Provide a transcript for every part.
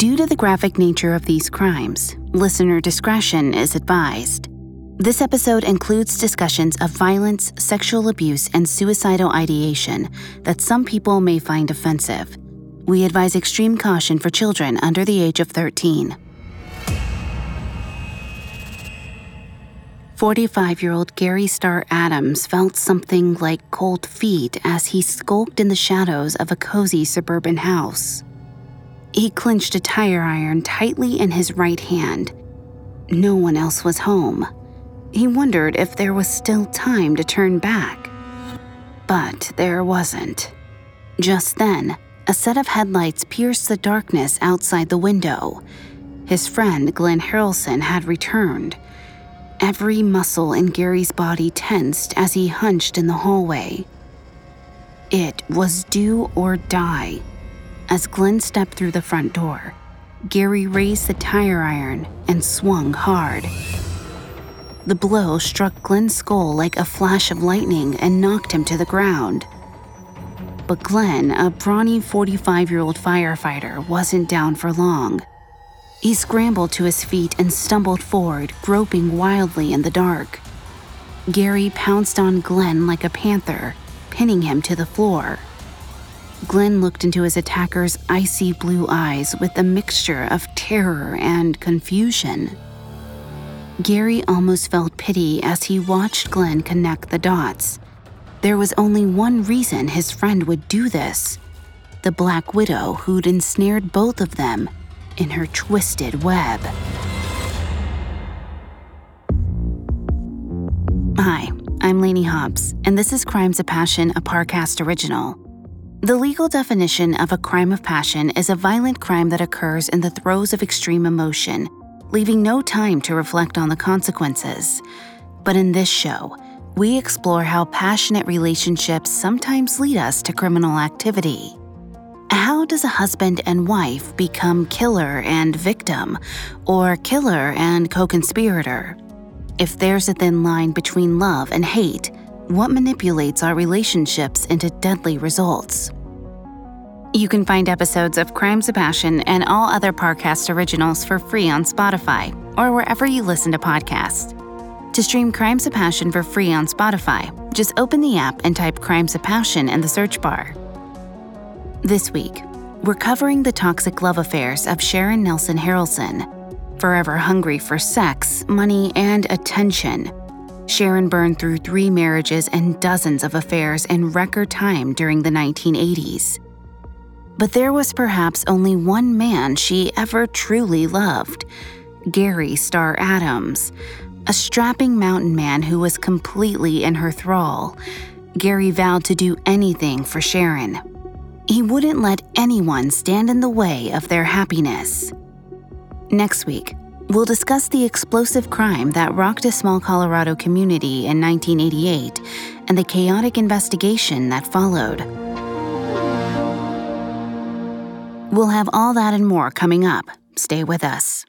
Due to the graphic nature of these crimes, listener discretion is advised. This episode includes discussions of violence, sexual abuse, and suicidal ideation that some people may find offensive. We advise extreme caution for children under the age of 13. 45 year old Gary Starr Adams felt something like cold feet as he skulked in the shadows of a cozy suburban house. He clenched a tire iron tightly in his right hand. No one else was home. He wondered if there was still time to turn back. But there wasn't. Just then, a set of headlights pierced the darkness outside the window. His friend, Glenn Harrelson, had returned. Every muscle in Gary's body tensed as he hunched in the hallway. It was do or die. As Glenn stepped through the front door, Gary raised the tire iron and swung hard. The blow struck Glenn's skull like a flash of lightning and knocked him to the ground. But Glenn, a brawny 45 year old firefighter, wasn't down for long. He scrambled to his feet and stumbled forward, groping wildly in the dark. Gary pounced on Glenn like a panther, pinning him to the floor. Glenn looked into his attacker's icy blue eyes with a mixture of terror and confusion. Gary almost felt pity as he watched Glenn connect the dots. There was only one reason his friend would do this the Black Widow who'd ensnared both of them in her twisted web. Hi, I'm Lainey Hobbs, and this is Crimes of Passion, a Parcast original. The legal definition of a crime of passion is a violent crime that occurs in the throes of extreme emotion, leaving no time to reflect on the consequences. But in this show, we explore how passionate relationships sometimes lead us to criminal activity. How does a husband and wife become killer and victim, or killer and co conspirator? If there's a thin line between love and hate, what manipulates our relationships into deadly results? You can find episodes of Crimes of Passion and all other Parcast originals for free on Spotify or wherever you listen to podcasts. To stream Crimes of Passion for free on Spotify, just open the app and type Crimes of Passion in the search bar. This week, we're covering the toxic love affairs of Sharon Nelson Harrelson. Forever hungry for sex, money, and attention, Sharon burned through three marriages and dozens of affairs in record time during the 1980s. But there was perhaps only one man she ever truly loved Gary Starr Adams, a strapping mountain man who was completely in her thrall. Gary vowed to do anything for Sharon. He wouldn't let anyone stand in the way of their happiness. Next week, we'll discuss the explosive crime that rocked a small Colorado community in 1988 and the chaotic investigation that followed. We'll have all that and more coming up. Stay with us.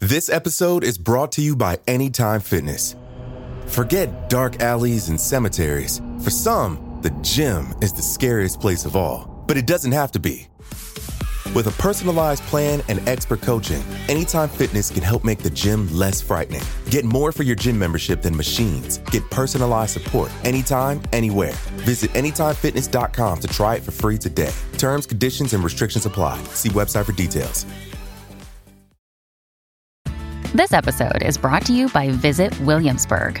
This episode is brought to you by Anytime Fitness. Forget dark alleys and cemeteries. For some, the gym is the scariest place of all, but it doesn't have to be. With a personalized plan and expert coaching, Anytime Fitness can help make the gym less frightening. Get more for your gym membership than machines. Get personalized support anytime, anywhere. Visit AnytimeFitness.com to try it for free today. Terms, conditions, and restrictions apply. See website for details. This episode is brought to you by Visit Williamsburg.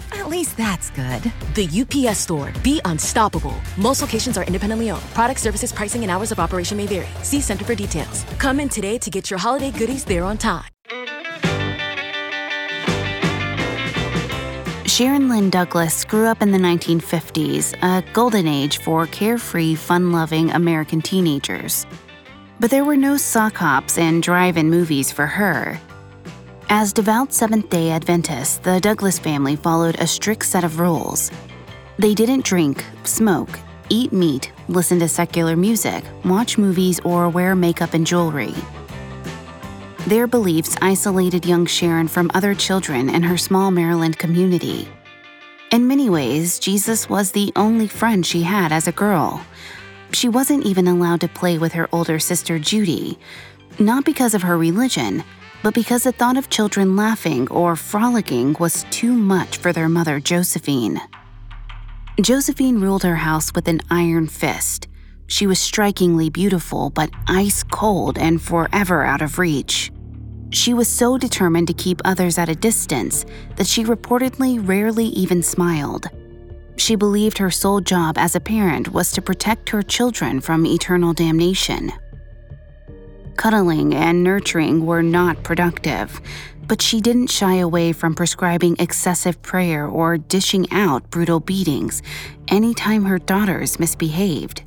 At least that's good. The UPS store. Be unstoppable. Most locations are independently owned. Product services, pricing, and hours of operation may vary. See Center for details. Come in today to get your holiday goodies there on time. Sharon Lynn Douglas grew up in the 1950s, a golden age for carefree, fun loving American teenagers. But there were no sock hops and drive in movies for her. As devout Seventh day Adventists, the Douglas family followed a strict set of rules. They didn't drink, smoke, eat meat, listen to secular music, watch movies, or wear makeup and jewelry. Their beliefs isolated young Sharon from other children in her small Maryland community. In many ways, Jesus was the only friend she had as a girl. She wasn't even allowed to play with her older sister Judy, not because of her religion, but because the thought of children laughing or frolicking was too much for their mother, Josephine. Josephine ruled her house with an iron fist. She was strikingly beautiful, but ice cold and forever out of reach. She was so determined to keep others at a distance that she reportedly rarely even smiled. She believed her sole job as a parent was to protect her children from eternal damnation. Cuddling and nurturing were not productive, but she didn't shy away from prescribing excessive prayer or dishing out brutal beatings anytime her daughters misbehaved.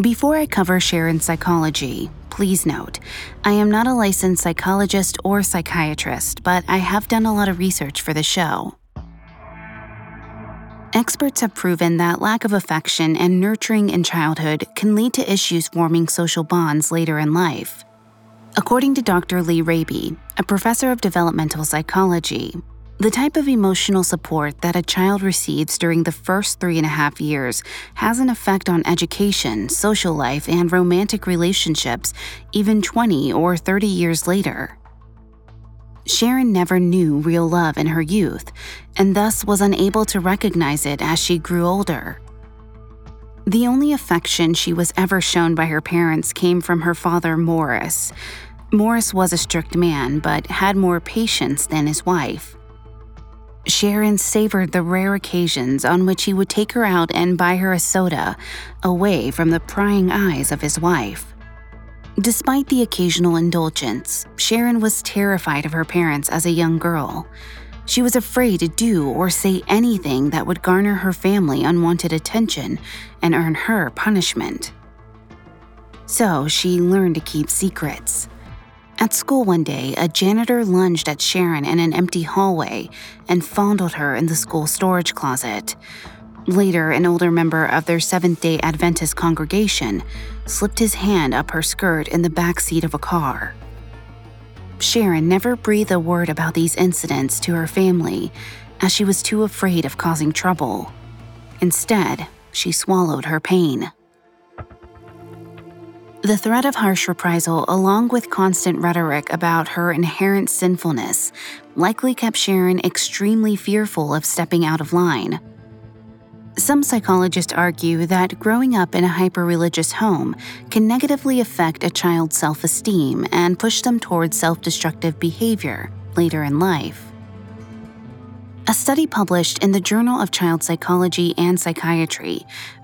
Before I cover Sharon's psychology, please note, I am not a licensed psychologist or psychiatrist, but I have done a lot of research for the show. Experts have proven that lack of affection and nurturing in childhood can lead to issues forming social bonds later in life. According to Dr. Lee Raby, a professor of developmental psychology, the type of emotional support that a child receives during the first three and a half years has an effect on education, social life, and romantic relationships even 20 or 30 years later. Sharon never knew real love in her youth, and thus was unable to recognize it as she grew older. The only affection she was ever shown by her parents came from her father, Morris. Morris was a strict man, but had more patience than his wife. Sharon savored the rare occasions on which he would take her out and buy her a soda, away from the prying eyes of his wife. Despite the occasional indulgence, Sharon was terrified of her parents as a young girl. She was afraid to do or say anything that would garner her family unwanted attention and earn her punishment. So she learned to keep secrets. At school one day, a janitor lunged at Sharon in an empty hallway and fondled her in the school storage closet. Later, an older member of their Seventh day Adventist congregation slipped his hand up her skirt in the back seat of a car. Sharon never breathed a word about these incidents to her family, as she was too afraid of causing trouble. Instead, she swallowed her pain. The threat of harsh reprisal, along with constant rhetoric about her inherent sinfulness, likely kept Sharon extremely fearful of stepping out of line. Some psychologists argue that growing up in a hyper religious home can negatively affect a child's self esteem and push them towards self destructive behavior later in life. A study published in the Journal of Child Psychology and Psychiatry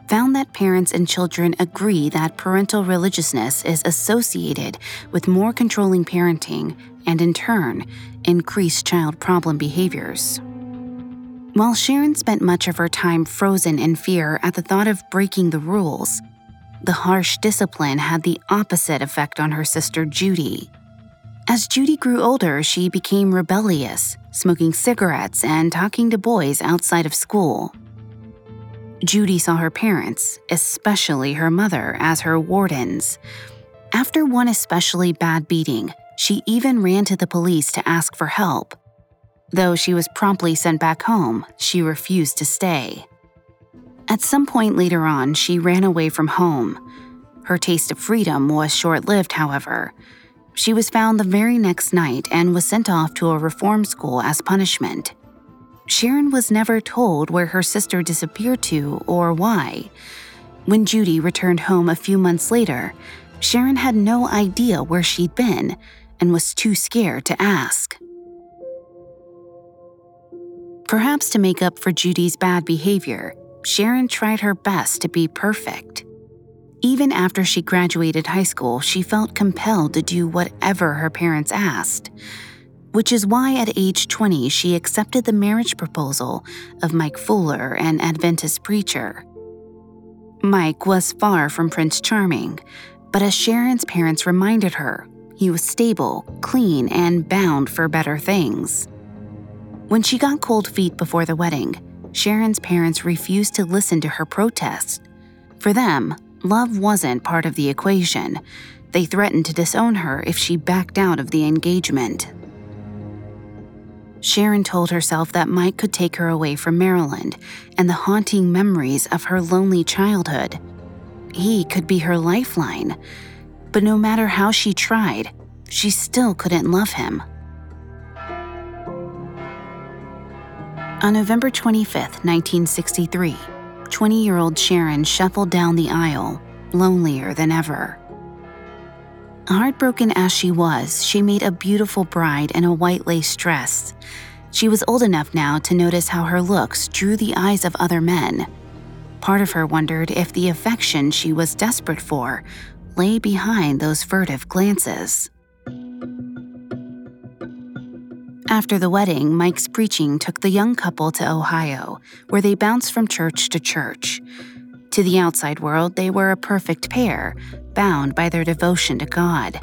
found that parents and children agree that parental religiousness is associated with more controlling parenting and, in turn, increased child problem behaviors. While Sharon spent much of her time frozen in fear at the thought of breaking the rules, the harsh discipline had the opposite effect on her sister Judy. As Judy grew older, she became rebellious, smoking cigarettes and talking to boys outside of school. Judy saw her parents, especially her mother, as her wardens. After one especially bad beating, she even ran to the police to ask for help. Though she was promptly sent back home, she refused to stay. At some point later on, she ran away from home. Her taste of freedom was short lived, however. She was found the very next night and was sent off to a reform school as punishment. Sharon was never told where her sister disappeared to or why. When Judy returned home a few months later, Sharon had no idea where she'd been and was too scared to ask. Perhaps to make up for Judy's bad behavior, Sharon tried her best to be perfect. Even after she graduated high school, she felt compelled to do whatever her parents asked. which is why at age 20 she accepted the marriage proposal of Mike Fuller, an Adventist preacher. Mike was far from Prince Charming, but as Sharon's parents reminded her, he was stable, clean, and bound for better things. When she got cold feet before the wedding, Sharon's parents refused to listen to her protests. For them, love wasn't part of the equation. They threatened to disown her if she backed out of the engagement. Sharon told herself that Mike could take her away from Maryland and the haunting memories of her lonely childhood. He could be her lifeline, but no matter how she tried, she still couldn't love him. On November 25, 1963, 20 year old Sharon shuffled down the aisle, lonelier than ever. Heartbroken as she was, she made a beautiful bride in a white lace dress. She was old enough now to notice how her looks drew the eyes of other men. Part of her wondered if the affection she was desperate for lay behind those furtive glances. After the wedding, Mike's preaching took the young couple to Ohio, where they bounced from church to church. To the outside world, they were a perfect pair, bound by their devotion to God.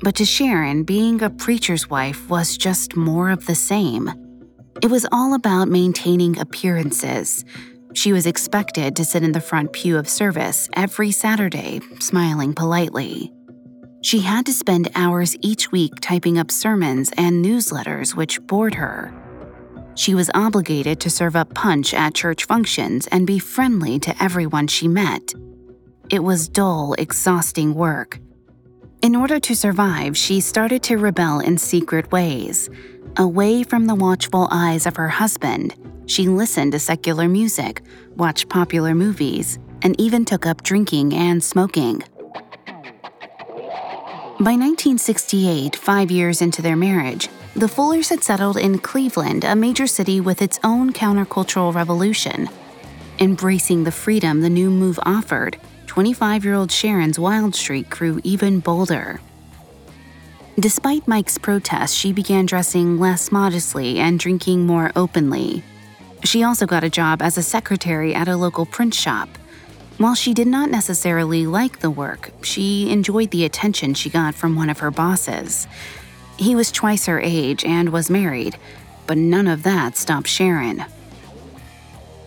But to Sharon, being a preacher's wife was just more of the same. It was all about maintaining appearances. She was expected to sit in the front pew of service every Saturday, smiling politely. She had to spend hours each week typing up sermons and newsletters, which bored her. She was obligated to serve up punch at church functions and be friendly to everyone she met. It was dull, exhausting work. In order to survive, she started to rebel in secret ways. Away from the watchful eyes of her husband, she listened to secular music, watched popular movies, and even took up drinking and smoking. By 1968, five years into their marriage, the Fullers had settled in Cleveland, a major city with its own countercultural revolution. Embracing the freedom the new move offered, 25 year old Sharon's wild streak grew even bolder. Despite Mike's protests, she began dressing less modestly and drinking more openly. She also got a job as a secretary at a local print shop. While she did not necessarily like the work, she enjoyed the attention she got from one of her bosses. He was twice her age and was married, but none of that stopped Sharon.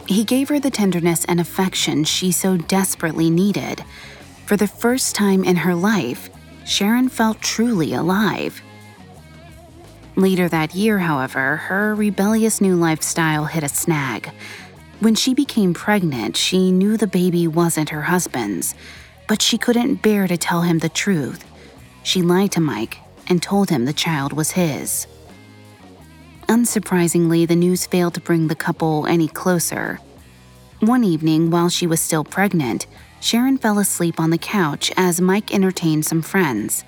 He gave her the tenderness and affection she so desperately needed. For the first time in her life, Sharon felt truly alive. Later that year, however, her rebellious new lifestyle hit a snag. When she became pregnant, she knew the baby wasn't her husband's, but she couldn't bear to tell him the truth. She lied to Mike and told him the child was his. Unsurprisingly, the news failed to bring the couple any closer. One evening, while she was still pregnant, Sharon fell asleep on the couch as Mike entertained some friends.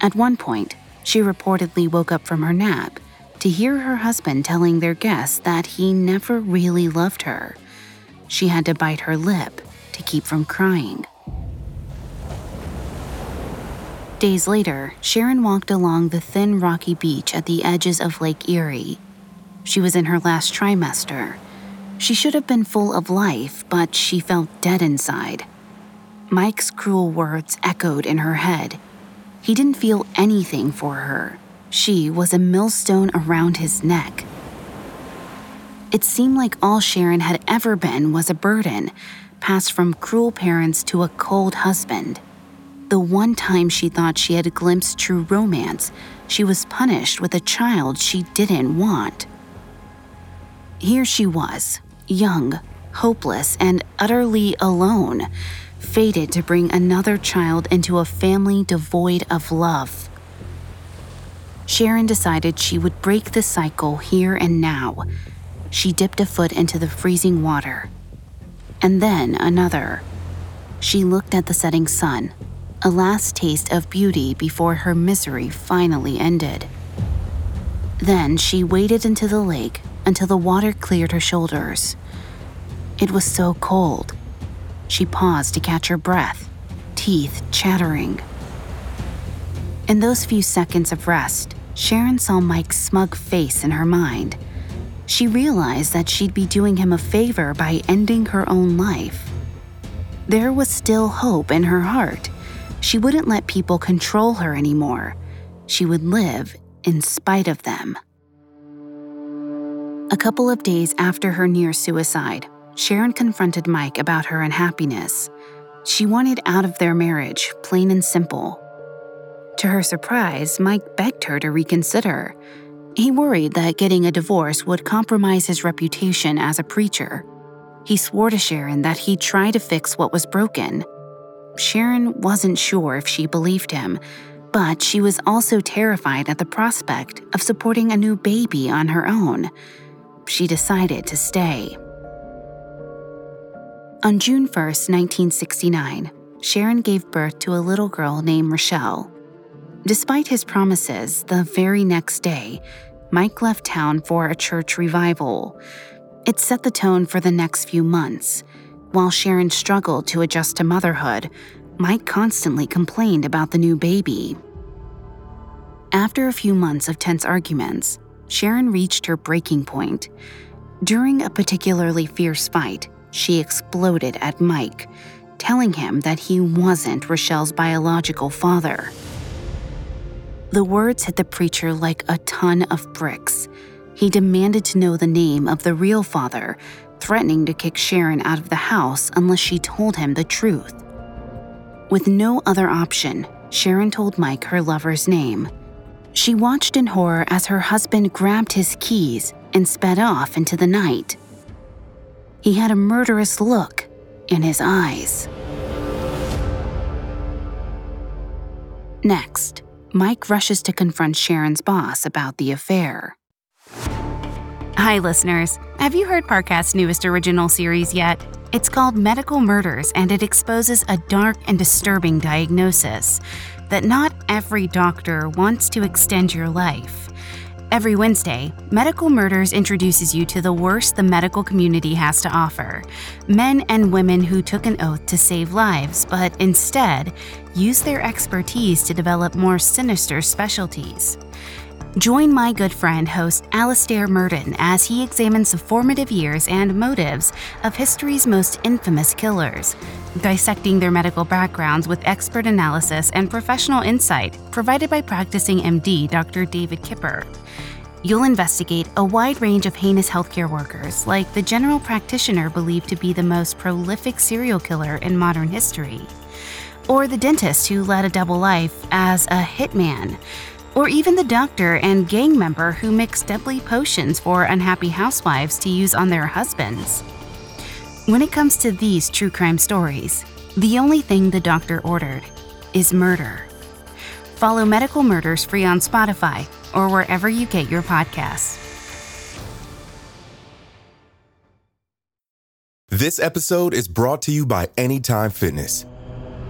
At one point, she reportedly woke up from her nap to hear her husband telling their guests that he never really loved her. She had to bite her lip to keep from crying. Days later, Sharon walked along the thin rocky beach at the edges of Lake Erie. She was in her last trimester. She should have been full of life, but she felt dead inside. Mike's cruel words echoed in her head. He didn't feel anything for her. She was a millstone around his neck. It seemed like all Sharon had ever been was a burden, passed from cruel parents to a cold husband. The one time she thought she had glimpsed true romance, she was punished with a child she didn't want. Here she was, young, hopeless, and utterly alone, fated to bring another child into a family devoid of love. Sharon decided she would break the cycle here and now. She dipped a foot into the freezing water, and then another. She looked at the setting sun a last taste of beauty before her misery finally ended. Then she waded into the lake until the water cleared her shoulders. It was so cold. She paused to catch her breath, teeth chattering. In those few seconds of rest, Sharon saw Mike's smug face in her mind. She realized that she'd be doing him a favor by ending her own life. There was still hope in her heart. She wouldn't let people control her anymore. She would live in spite of them. A couple of days after her near suicide, Sharon confronted Mike about her unhappiness. She wanted out of their marriage, plain and simple. To her surprise, Mike begged her to reconsider. He worried that getting a divorce would compromise his reputation as a preacher. He swore to Sharon that he'd try to fix what was broken. Sharon wasn't sure if she believed him, but she was also terrified at the prospect of supporting a new baby on her own. She decided to stay. On June 1, 1969, Sharon gave birth to a little girl named Rochelle. Despite his promises, the very next day, Mike left town for a church revival. It set the tone for the next few months. While Sharon struggled to adjust to motherhood, Mike constantly complained about the new baby. After a few months of tense arguments, Sharon reached her breaking point. During a particularly fierce fight, she exploded at Mike, telling him that he wasn't Rochelle's biological father. The words hit the preacher like a ton of bricks. He demanded to know the name of the real father, threatening to kick Sharon out of the house unless she told him the truth. With no other option, Sharon told Mike her lover's name. She watched in horror as her husband grabbed his keys and sped off into the night. He had a murderous look in his eyes. Next, Mike rushes to confront Sharon's boss about the affair. Hi, listeners. Have you heard Parcast's newest original series yet? It's called Medical Murders, and it exposes a dark and disturbing diagnosis that not every doctor wants to extend your life. Every Wednesday, Medical Murders introduces you to the worst the medical community has to offer men and women who took an oath to save lives, but instead use their expertise to develop more sinister specialties. Join my good friend, host Alastair Murden, as he examines the formative years and motives of history's most infamous killers, dissecting their medical backgrounds with expert analysis and professional insight provided by practicing MD Dr. David Kipper. You'll investigate a wide range of heinous healthcare workers, like the general practitioner believed to be the most prolific serial killer in modern history, or the dentist who led a double life as a hitman or even the doctor and gang member who mixed deadly potions for unhappy housewives to use on their husbands. When it comes to these true crime stories, the only thing the doctor ordered is murder. Follow Medical Murders free on Spotify or wherever you get your podcasts. This episode is brought to you by Anytime Fitness.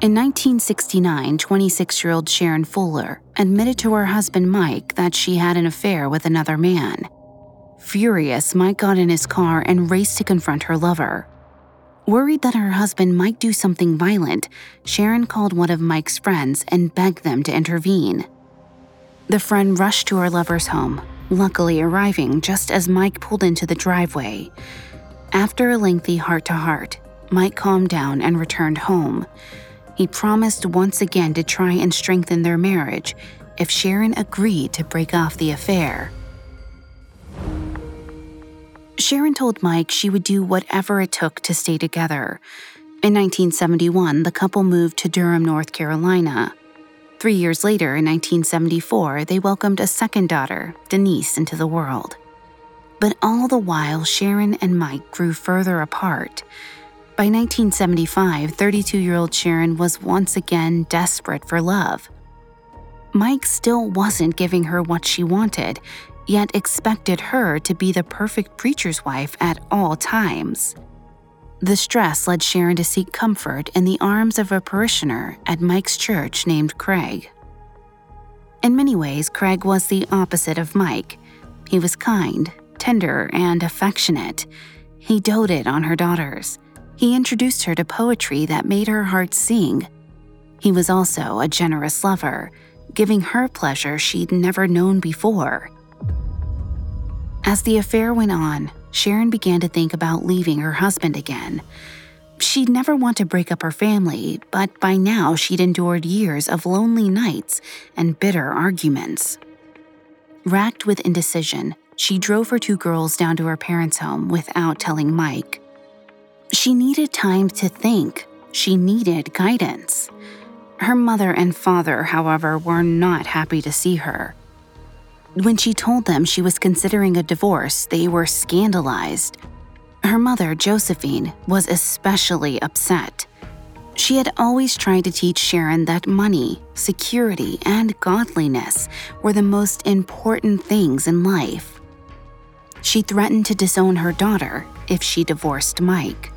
In 1969, 26 year old Sharon Fuller admitted to her husband Mike that she had an affair with another man. Furious, Mike got in his car and raced to confront her lover. Worried that her husband might do something violent, Sharon called one of Mike's friends and begged them to intervene. The friend rushed to her lover's home, luckily arriving just as Mike pulled into the driveway. After a lengthy heart to heart, Mike calmed down and returned home. He promised once again to try and strengthen their marriage if Sharon agreed to break off the affair. Sharon told Mike she would do whatever it took to stay together. In 1971, the couple moved to Durham, North Carolina. Three years later, in 1974, they welcomed a second daughter, Denise, into the world. But all the while, Sharon and Mike grew further apart. By 1975, 32 year old Sharon was once again desperate for love. Mike still wasn't giving her what she wanted, yet expected her to be the perfect preacher's wife at all times. The stress led Sharon to seek comfort in the arms of a parishioner at Mike's church named Craig. In many ways, Craig was the opposite of Mike. He was kind, tender, and affectionate. He doted on her daughters. He introduced her to poetry that made her heart sing. He was also a generous lover, giving her pleasure she'd never known before. As the affair went on, Sharon began to think about leaving her husband again. She'd never want to break up her family, but by now she'd endured years of lonely nights and bitter arguments. Racked with indecision, she drove her two girls down to her parents' home without telling Mike. She needed time to think. She needed guidance. Her mother and father, however, were not happy to see her. When she told them she was considering a divorce, they were scandalized. Her mother, Josephine, was especially upset. She had always tried to teach Sharon that money, security, and godliness were the most important things in life. She threatened to disown her daughter if she divorced Mike.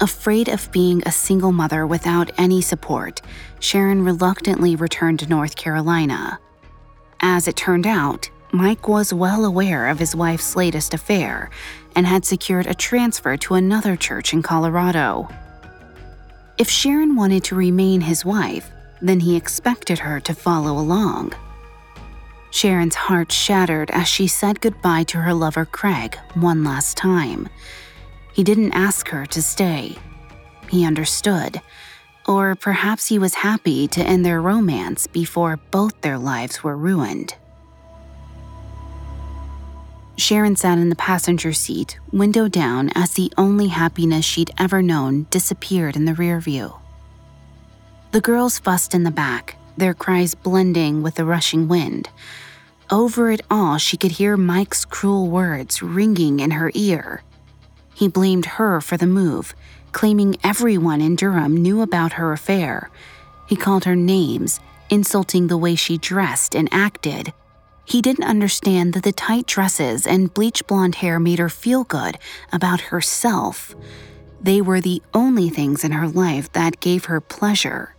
Afraid of being a single mother without any support, Sharon reluctantly returned to North Carolina. As it turned out, Mike was well aware of his wife's latest affair and had secured a transfer to another church in Colorado. If Sharon wanted to remain his wife, then he expected her to follow along. Sharon's heart shattered as she said goodbye to her lover Craig one last time. He didn't ask her to stay. He understood. Or perhaps he was happy to end their romance before both their lives were ruined. Sharon sat in the passenger seat, window down, as the only happiness she'd ever known disappeared in the rear view. The girls fussed in the back, their cries blending with the rushing wind. Over it all, she could hear Mike's cruel words ringing in her ear. He blamed her for the move, claiming everyone in Durham knew about her affair. He called her names, insulting the way she dressed and acted, he didn't understand that the tight dresses and bleach blonde hair made her feel good about herself. They were the only things in her life that gave her pleasure.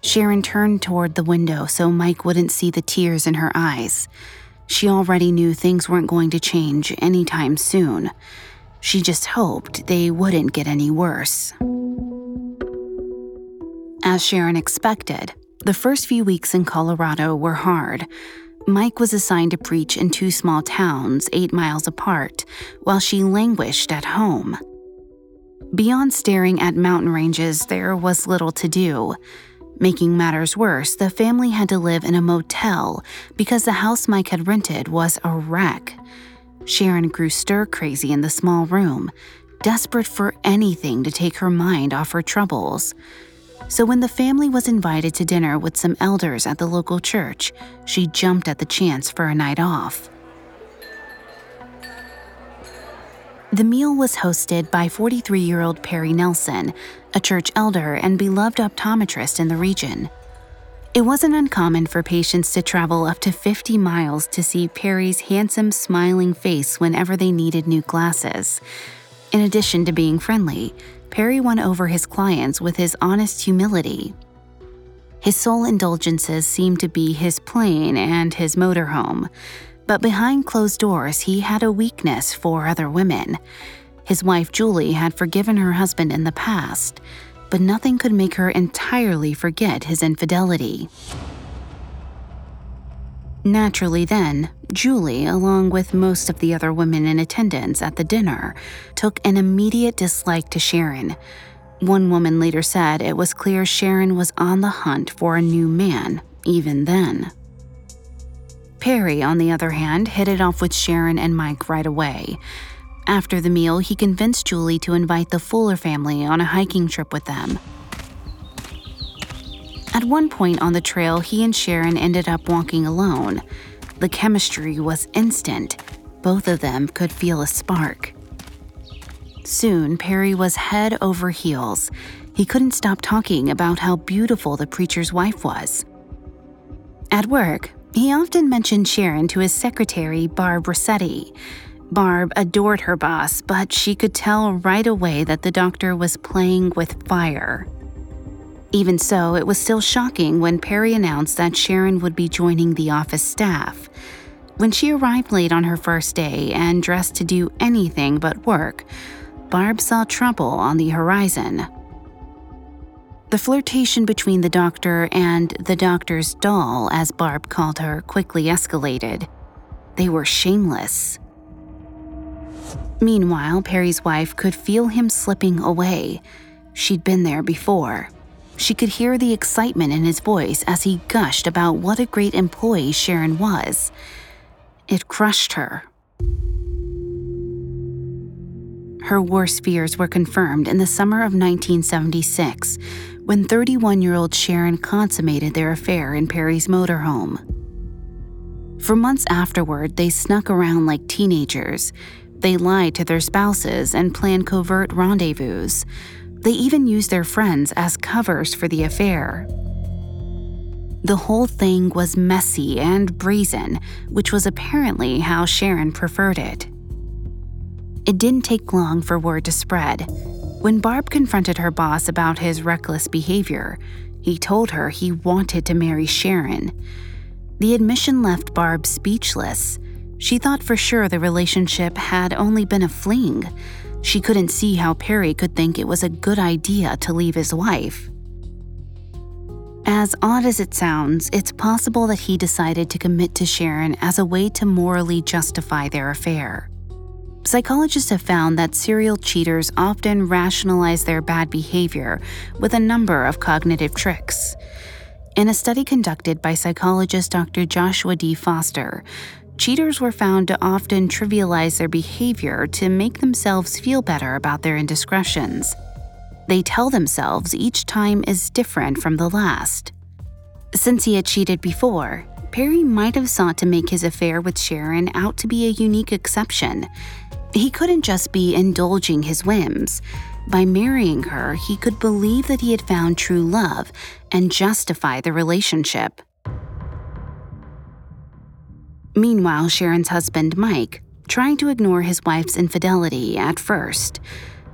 Sharon turned toward the window so Mike wouldn't see the tears in her eyes. She already knew things weren't going to change anytime soon. She just hoped they wouldn't get any worse. As Sharon expected, the first few weeks in Colorado were hard. Mike was assigned to preach in two small towns, eight miles apart, while she languished at home. Beyond staring at mountain ranges, there was little to do. Making matters worse, the family had to live in a motel because the house Mike had rented was a wreck. Sharon grew stir crazy in the small room, desperate for anything to take her mind off her troubles. So when the family was invited to dinner with some elders at the local church, she jumped at the chance for a night off. The meal was hosted by 43 year old Perry Nelson, a church elder and beloved optometrist in the region. It wasn't uncommon for patients to travel up to 50 miles to see Perry's handsome, smiling face whenever they needed new glasses. In addition to being friendly, Perry won over his clients with his honest humility. His sole indulgences seemed to be his plane and his motorhome, but behind closed doors, he had a weakness for other women. His wife Julie had forgiven her husband in the past, but nothing could make her entirely forget his infidelity. Naturally, then, Julie, along with most of the other women in attendance at the dinner, took an immediate dislike to Sharon. One woman later said it was clear Sharon was on the hunt for a new man, even then. Perry, on the other hand, hit it off with Sharon and Mike right away. After the meal, he convinced Julie to invite the Fuller family on a hiking trip with them. At one point on the trail, he and Sharon ended up walking alone. The chemistry was instant. Both of them could feel a spark. Soon, Perry was head over heels. He couldn't stop talking about how beautiful the preacher's wife was. At work, he often mentioned Sharon to his secretary, Barb Rossetti. Barb adored her boss, but she could tell right away that the doctor was playing with fire. Even so, it was still shocking when Perry announced that Sharon would be joining the office staff. When she arrived late on her first day and dressed to do anything but work, Barb saw trouble on the horizon. The flirtation between the doctor and the doctor's doll, as Barb called her, quickly escalated. They were shameless. Meanwhile, Perry's wife could feel him slipping away. She'd been there before. She could hear the excitement in his voice as he gushed about what a great employee Sharon was. It crushed her. Her worst fears were confirmed in the summer of 1976 when 31 year old Sharon consummated their affair in Perry's motorhome. For months afterward, they snuck around like teenagers. They lied to their spouses and planned covert rendezvous. They even used their friends as covers for the affair. The whole thing was messy and brazen, which was apparently how Sharon preferred it. It didn't take long for word to spread. When Barb confronted her boss about his reckless behavior, he told her he wanted to marry Sharon. The admission left Barb speechless. She thought for sure the relationship had only been a fling. She couldn't see how Perry could think it was a good idea to leave his wife. As odd as it sounds, it's possible that he decided to commit to Sharon as a way to morally justify their affair. Psychologists have found that serial cheaters often rationalize their bad behavior with a number of cognitive tricks. In a study conducted by psychologist Dr. Joshua D. Foster, cheaters were found to often trivialize their behavior to make themselves feel better about their indiscretions. They tell themselves each time is different from the last. Since he had cheated before, Perry might have sought to make his affair with Sharon out to be a unique exception he couldn't just be indulging his whims. By marrying her, he could believe that he had found true love and justify the relationship. Meanwhile, Sharon's husband, Mike, trying to ignore his wife's infidelity at first.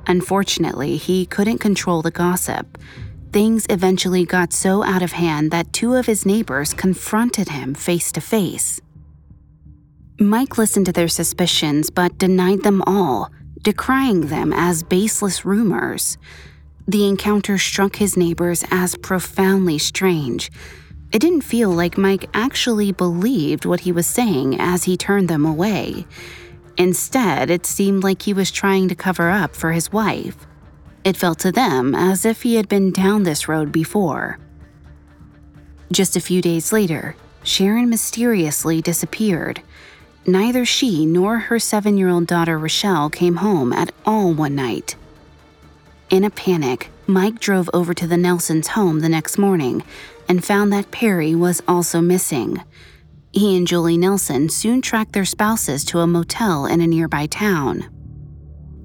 Unfortunately, he couldn't control the gossip. Things eventually got so out of hand that two of his neighbors confronted him face to face. Mike listened to their suspicions but denied them all, decrying them as baseless rumors. The encounter struck his neighbors as profoundly strange. It didn't feel like Mike actually believed what he was saying as he turned them away. Instead, it seemed like he was trying to cover up for his wife. It felt to them as if he had been down this road before. Just a few days later, Sharon mysteriously disappeared neither she nor her seven year old daughter Rochelle came home at all one night. In a panic, Mike drove over to the Nelsons' home the next morning and found that Perry was also missing. He and Julie Nelson soon tracked their spouses to a motel in a nearby town.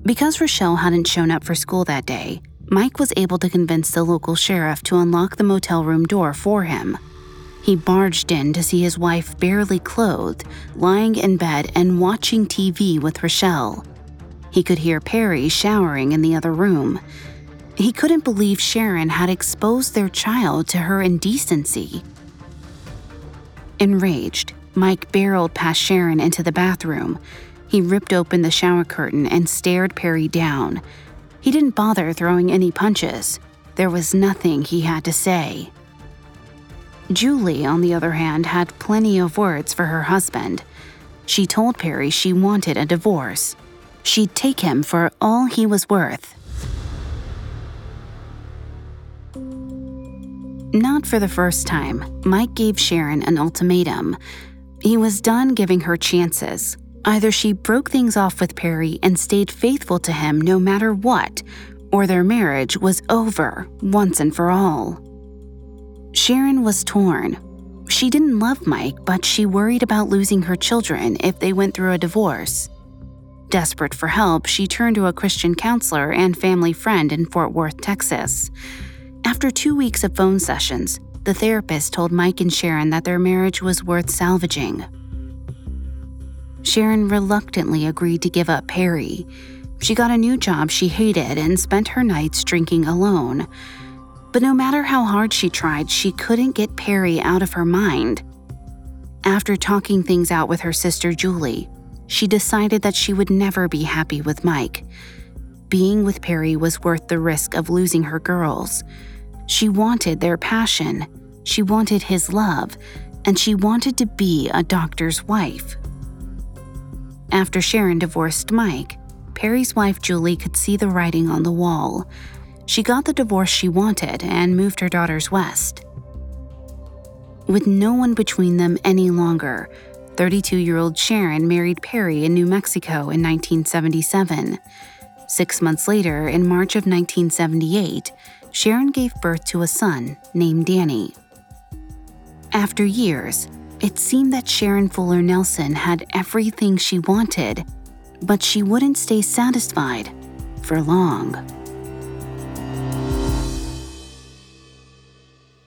Because Rochelle hadn't shown up for school that day, Mike was able to convince the local sheriff to unlock the motel room door for him. He barged in to see his wife barely clothed, lying in bed and watching TV with Rochelle. He could hear Perry showering in the other room. He couldn't believe Sharon had exposed their child to her indecency. Enraged, Mike barreled past Sharon into the bathroom. He ripped open the shower curtain and stared Perry down. He didn't bother throwing any punches. There was nothing he had to say. Julie, on the other hand, had plenty of words for her husband. She told Perry she wanted a divorce. She'd take him for all he was worth. Not for the first time, Mike gave Sharon an ultimatum. He was done giving her chances. Either she broke things off with Perry and stayed faithful to him no matter what, or their marriage was over once and for all. Sharon was torn. She didn't love Mike, but she worried about losing her children if they went through a divorce. Desperate for help, she turned to a Christian counselor and family friend in Fort Worth, Texas. After two weeks of phone sessions, the therapist told Mike and Sharon that their marriage was worth salvaging. Sharon reluctantly agreed to give up Perry. She got a new job she hated and spent her nights drinking alone. But no matter how hard she tried, she couldn't get Perry out of her mind. After talking things out with her sister Julie, she decided that she would never be happy with Mike. Being with Perry was worth the risk of losing her girls. She wanted their passion, she wanted his love, and she wanted to be a doctor's wife. After Sharon divorced Mike, Perry's wife Julie could see the writing on the wall. She got the divorce she wanted and moved her daughters west. With no one between them any longer, 32 year old Sharon married Perry in New Mexico in 1977. Six months later, in March of 1978, Sharon gave birth to a son named Danny. After years, it seemed that Sharon Fuller Nelson had everything she wanted, but she wouldn't stay satisfied for long.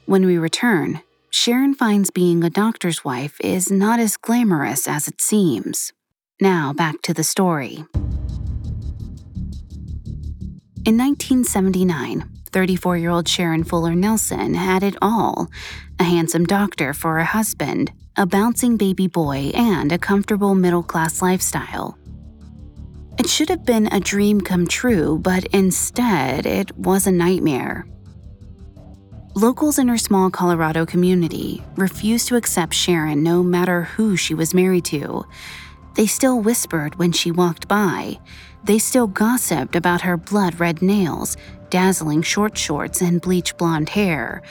When we return, Sharon finds being a doctor's wife is not as glamorous as it seems. Now, back to the story. In 1979, 34 year old Sharon Fuller Nelson had it all a handsome doctor for a husband, a bouncing baby boy, and a comfortable middle class lifestyle. It should have been a dream come true, but instead, it was a nightmare. Locals in her small Colorado community refused to accept Sharon no matter who she was married to. They still whispered when she walked by. They still gossiped about her blood red nails, dazzling short shorts, and bleach blonde hair.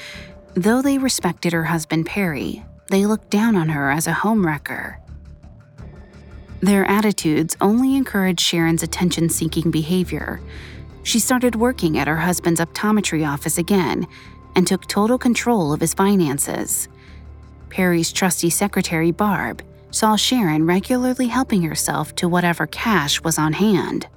Though they respected her husband Perry, they looked down on her as a homewrecker. Their attitudes only encouraged Sharon's attention seeking behavior. She started working at her husband's optometry office again and took total control of his finances. Perry's trusty secretary, Barb, saw Sharon regularly helping herself to whatever cash was on hand.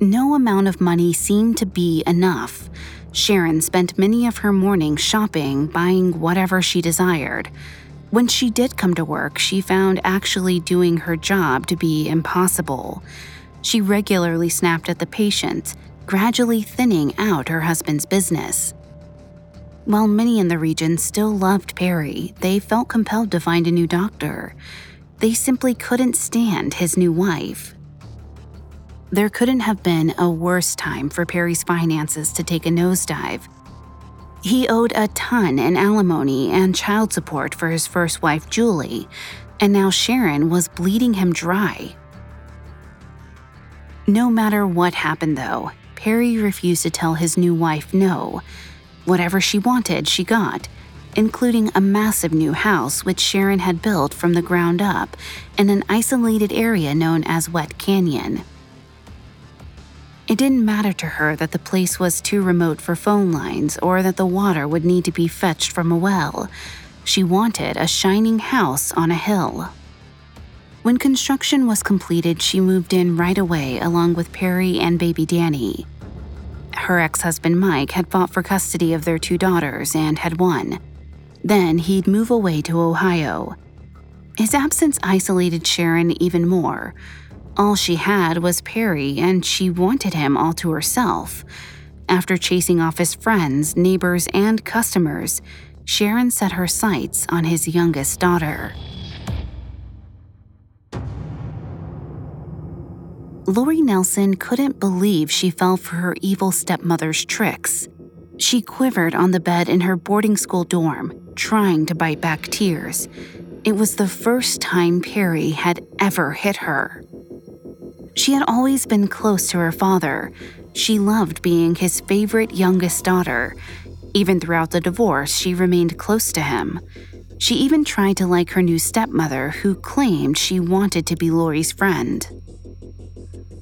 No amount of money seemed to be enough, Sharon spent many of her mornings shopping, buying whatever she desired. When she did come to work, she found actually doing her job to be impossible. She regularly snapped at the patients, gradually thinning out her husband's business. While many in the region still loved Perry, they felt compelled to find a new doctor. They simply couldn't stand his new wife. There couldn't have been a worse time for Perry's finances to take a nosedive. He owed a ton in alimony and child support for his first wife, Julie, and now Sharon was bleeding him dry. No matter what happened, though, Perry refused to tell his new wife no. Whatever she wanted, she got, including a massive new house which Sharon had built from the ground up in an isolated area known as Wet Canyon. It didn't matter to her that the place was too remote for phone lines or that the water would need to be fetched from a well. She wanted a shining house on a hill. When construction was completed, she moved in right away along with Perry and baby Danny. Her ex husband Mike had fought for custody of their two daughters and had won. Then he'd move away to Ohio. His absence isolated Sharon even more. All she had was Perry, and she wanted him all to herself. After chasing off his friends, neighbors, and customers, Sharon set her sights on his youngest daughter. Lori Nelson couldn't believe she fell for her evil stepmother's tricks. She quivered on the bed in her boarding school dorm, trying to bite back tears. It was the first time Perry had ever hit her. She had always been close to her father. She loved being his favorite youngest daughter. Even throughout the divorce, she remained close to him. She even tried to like her new stepmother, who claimed she wanted to be Lori's friend.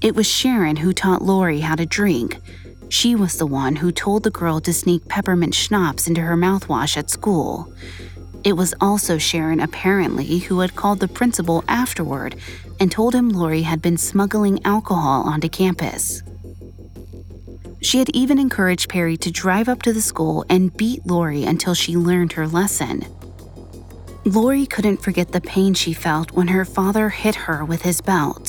It was Sharon who taught Lori how to drink. She was the one who told the girl to sneak peppermint schnapps into her mouthwash at school. It was also Sharon, apparently, who had called the principal afterward and told him Lori had been smuggling alcohol onto campus. She had even encouraged Perry to drive up to the school and beat Lori until she learned her lesson. Lori couldn't forget the pain she felt when her father hit her with his belt,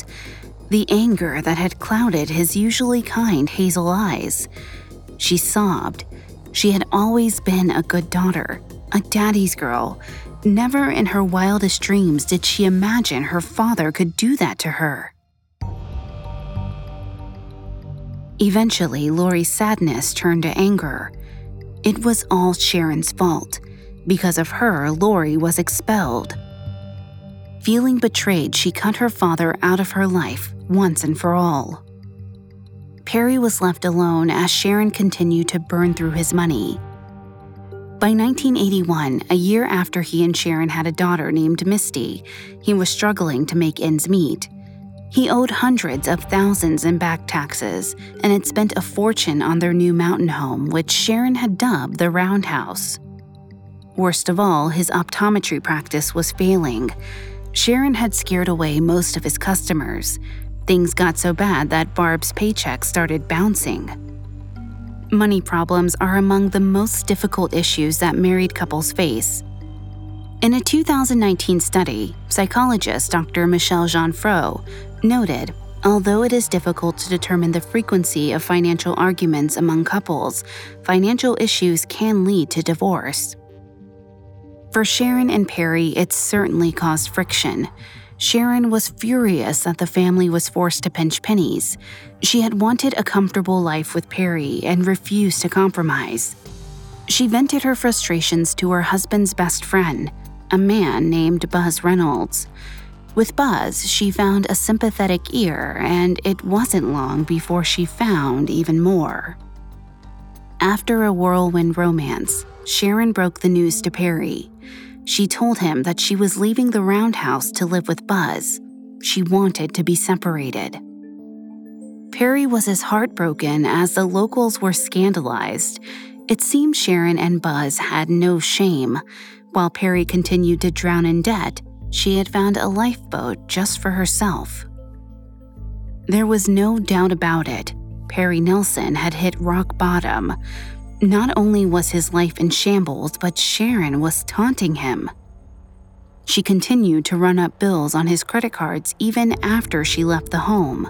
the anger that had clouded his usually kind hazel eyes. She sobbed. She had always been a good daughter, a daddy's girl. Never in her wildest dreams did she imagine her father could do that to her. Eventually, Lori's sadness turned to anger. It was all Sharon's fault. Because of her, Lori was expelled. Feeling betrayed, she cut her father out of her life once and for all. Perry was left alone as Sharon continued to burn through his money. By 1981, a year after he and Sharon had a daughter named Misty, he was struggling to make ends meet. He owed hundreds of thousands in back taxes and had spent a fortune on their new mountain home, which Sharon had dubbed the Roundhouse. Worst of all, his optometry practice was failing. Sharon had scared away most of his customers. Things got so bad that Barb's paycheck started bouncing. Money problems are among the most difficult issues that married couples face. In a 2019 study, psychologist Dr. Michelle Jeanfreau noted Although it is difficult to determine the frequency of financial arguments among couples, financial issues can lead to divorce. For Sharon and Perry, it certainly caused friction. Sharon was furious that the family was forced to pinch pennies. She had wanted a comfortable life with Perry and refused to compromise. She vented her frustrations to her husband's best friend, a man named Buzz Reynolds. With Buzz, she found a sympathetic ear, and it wasn't long before she found even more. After a whirlwind romance, Sharon broke the news to Perry. She told him that she was leaving the roundhouse to live with Buzz. She wanted to be separated. Perry was as heartbroken as the locals were scandalized. It seemed Sharon and Buzz had no shame. While Perry continued to drown in debt, she had found a lifeboat just for herself. There was no doubt about it. Perry Nelson had hit rock bottom. Not only was his life in shambles, but Sharon was taunting him. She continued to run up bills on his credit cards even after she left the home.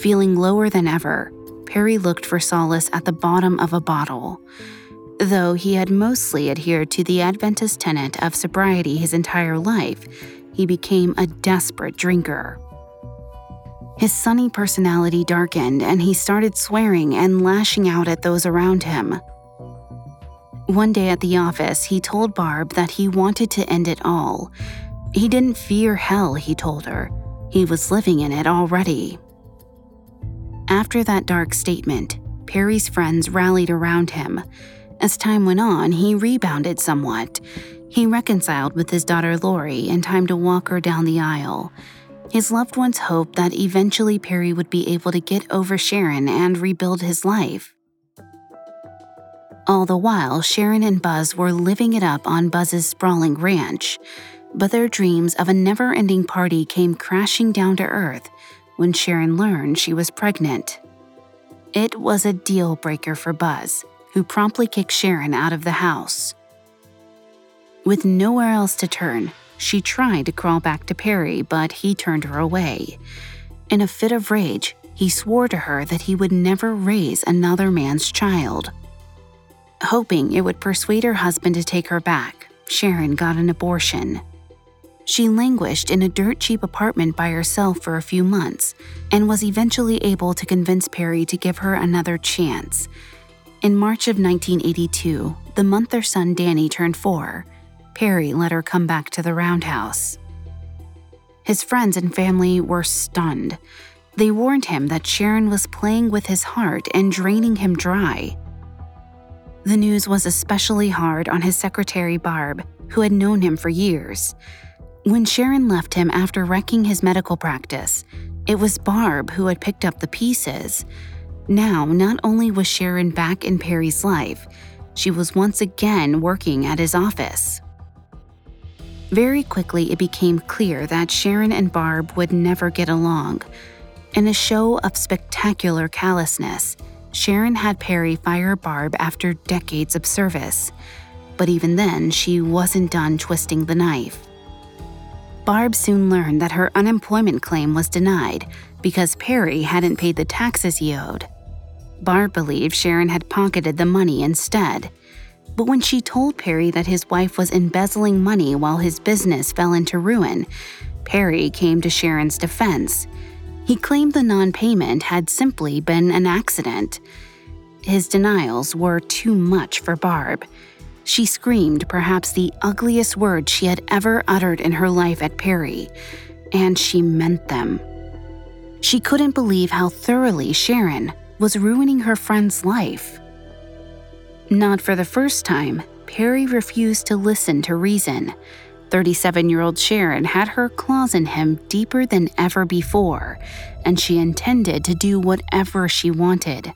Feeling lower than ever, Perry looked for solace at the bottom of a bottle. Though he had mostly adhered to the Adventist tenet of sobriety his entire life, he became a desperate drinker. His sunny personality darkened and he started swearing and lashing out at those around him. One day at the office, he told Barb that he wanted to end it all. He didn't fear hell, he told her. He was living in it already. After that dark statement, Perry's friends rallied around him. As time went on, he rebounded somewhat. He reconciled with his daughter Lori in time to walk her down the aisle. His loved ones hoped that eventually Perry would be able to get over Sharon and rebuild his life. All the while, Sharon and Buzz were living it up on Buzz's sprawling ranch, but their dreams of a never ending party came crashing down to earth when Sharon learned she was pregnant. It was a deal breaker for Buzz, who promptly kicked Sharon out of the house. With nowhere else to turn, she tried to crawl back to Perry, but he turned her away. In a fit of rage, he swore to her that he would never raise another man's child. Hoping it would persuade her husband to take her back, Sharon got an abortion. She languished in a dirt cheap apartment by herself for a few months and was eventually able to convince Perry to give her another chance. In March of 1982, the month their son Danny turned four, Perry let her come back to the roundhouse. His friends and family were stunned. They warned him that Sharon was playing with his heart and draining him dry. The news was especially hard on his secretary, Barb, who had known him for years. When Sharon left him after wrecking his medical practice, it was Barb who had picked up the pieces. Now, not only was Sharon back in Perry's life, she was once again working at his office. Very quickly, it became clear that Sharon and Barb would never get along. In a show of spectacular callousness, Sharon had Perry fire Barb after decades of service. But even then, she wasn't done twisting the knife. Barb soon learned that her unemployment claim was denied because Perry hadn't paid the taxes he owed. Barb believed Sharon had pocketed the money instead. But when she told Perry that his wife was embezzling money while his business fell into ruin, Perry came to Sharon's defense. He claimed the non payment had simply been an accident. His denials were too much for Barb. She screamed perhaps the ugliest words she had ever uttered in her life at Perry, and she meant them. She couldn't believe how thoroughly Sharon was ruining her friend's life. Not for the first time, Perry refused to listen to reason. 37 year old Sharon had her claws in him deeper than ever before, and she intended to do whatever she wanted.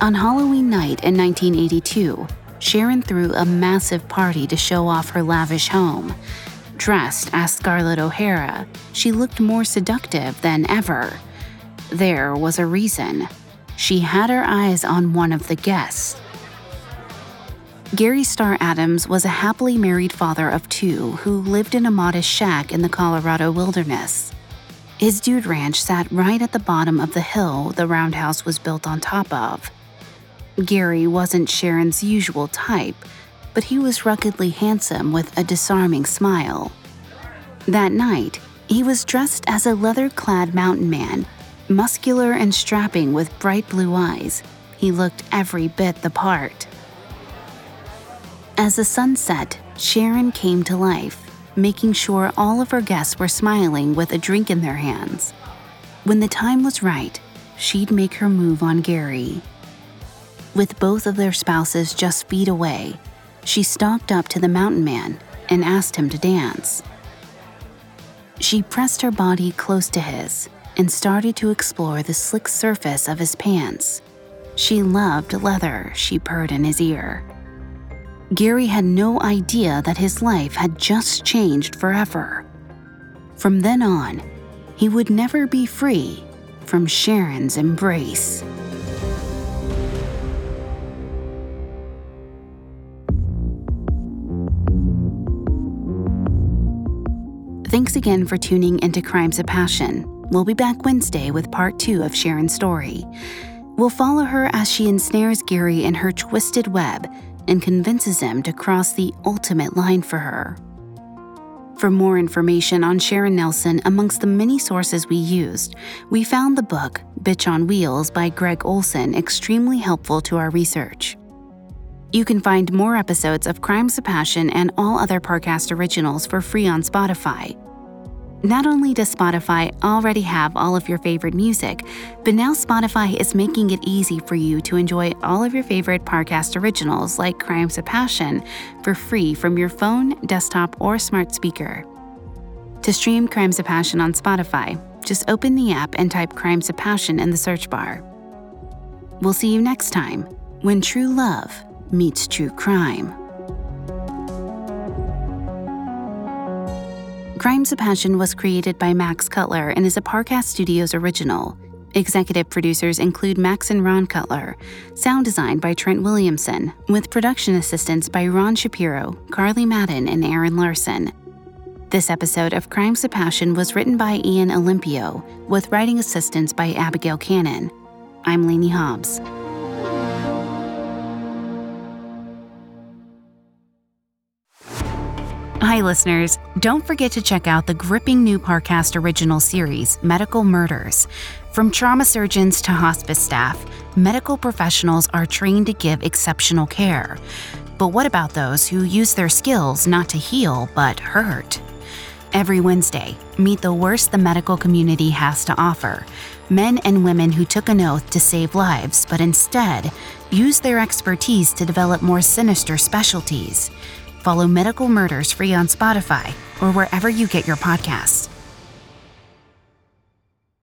On Halloween night in 1982, Sharon threw a massive party to show off her lavish home. Dressed as Scarlett O'Hara, she looked more seductive than ever. There was a reason. She had her eyes on one of the guests. Gary Starr Adams was a happily married father of two who lived in a modest shack in the Colorado wilderness. His dude ranch sat right at the bottom of the hill the roundhouse was built on top of. Gary wasn't Sharon's usual type, but he was ruggedly handsome with a disarming smile. That night, he was dressed as a leather clad mountain man, muscular and strapping with bright blue eyes. He looked every bit the part. As the sun set, Sharon came to life, making sure all of her guests were smiling with a drink in their hands. When the time was right, she'd make her move on Gary. With both of their spouses just feet away, she stalked up to the mountain man and asked him to dance. She pressed her body close to his and started to explore the slick surface of his pants. She loved leather, she purred in his ear. Gary had no idea that his life had just changed forever. From then on, he would never be free from Sharon's embrace. Thanks again for tuning into Crimes of Passion. We'll be back Wednesday with part two of Sharon's story. We'll follow her as she ensnares Gary in her twisted web and convinces him to cross the ultimate line for her. For more information on Sharon Nelson, amongst the many sources we used, we found the book Bitch on Wheels by Gregg Olsen extremely helpful to our research. You can find more episodes of Crimes of Passion and all other Parcast originals for free on Spotify. Not only does Spotify already have all of your favorite music, but now Spotify is making it easy for you to enjoy all of your favorite podcast originals like Crimes of Passion for free from your phone, desktop, or smart speaker. To stream Crimes of Passion on Spotify, just open the app and type Crimes of Passion in the search bar. We'll see you next time when true love meets true crime. Crimes of Passion was created by Max Cutler and is a Parcast Studios original. Executive producers include Max and Ron Cutler, sound design by Trent Williamson, with production assistance by Ron Shapiro, Carly Madden, and Aaron Larson. This episode of Crimes of Passion was written by Ian Olympio, with writing assistance by Abigail Cannon. I'm Lainey Hobbs. Hi, listeners. Don't forget to check out the gripping new Parcast original series, Medical Murders. From trauma surgeons to hospice staff, medical professionals are trained to give exceptional care. But what about those who use their skills not to heal, but hurt? Every Wednesday, meet the worst the medical community has to offer men and women who took an oath to save lives, but instead used their expertise to develop more sinister specialties follow Medical Murders free on Spotify or wherever you get your podcasts.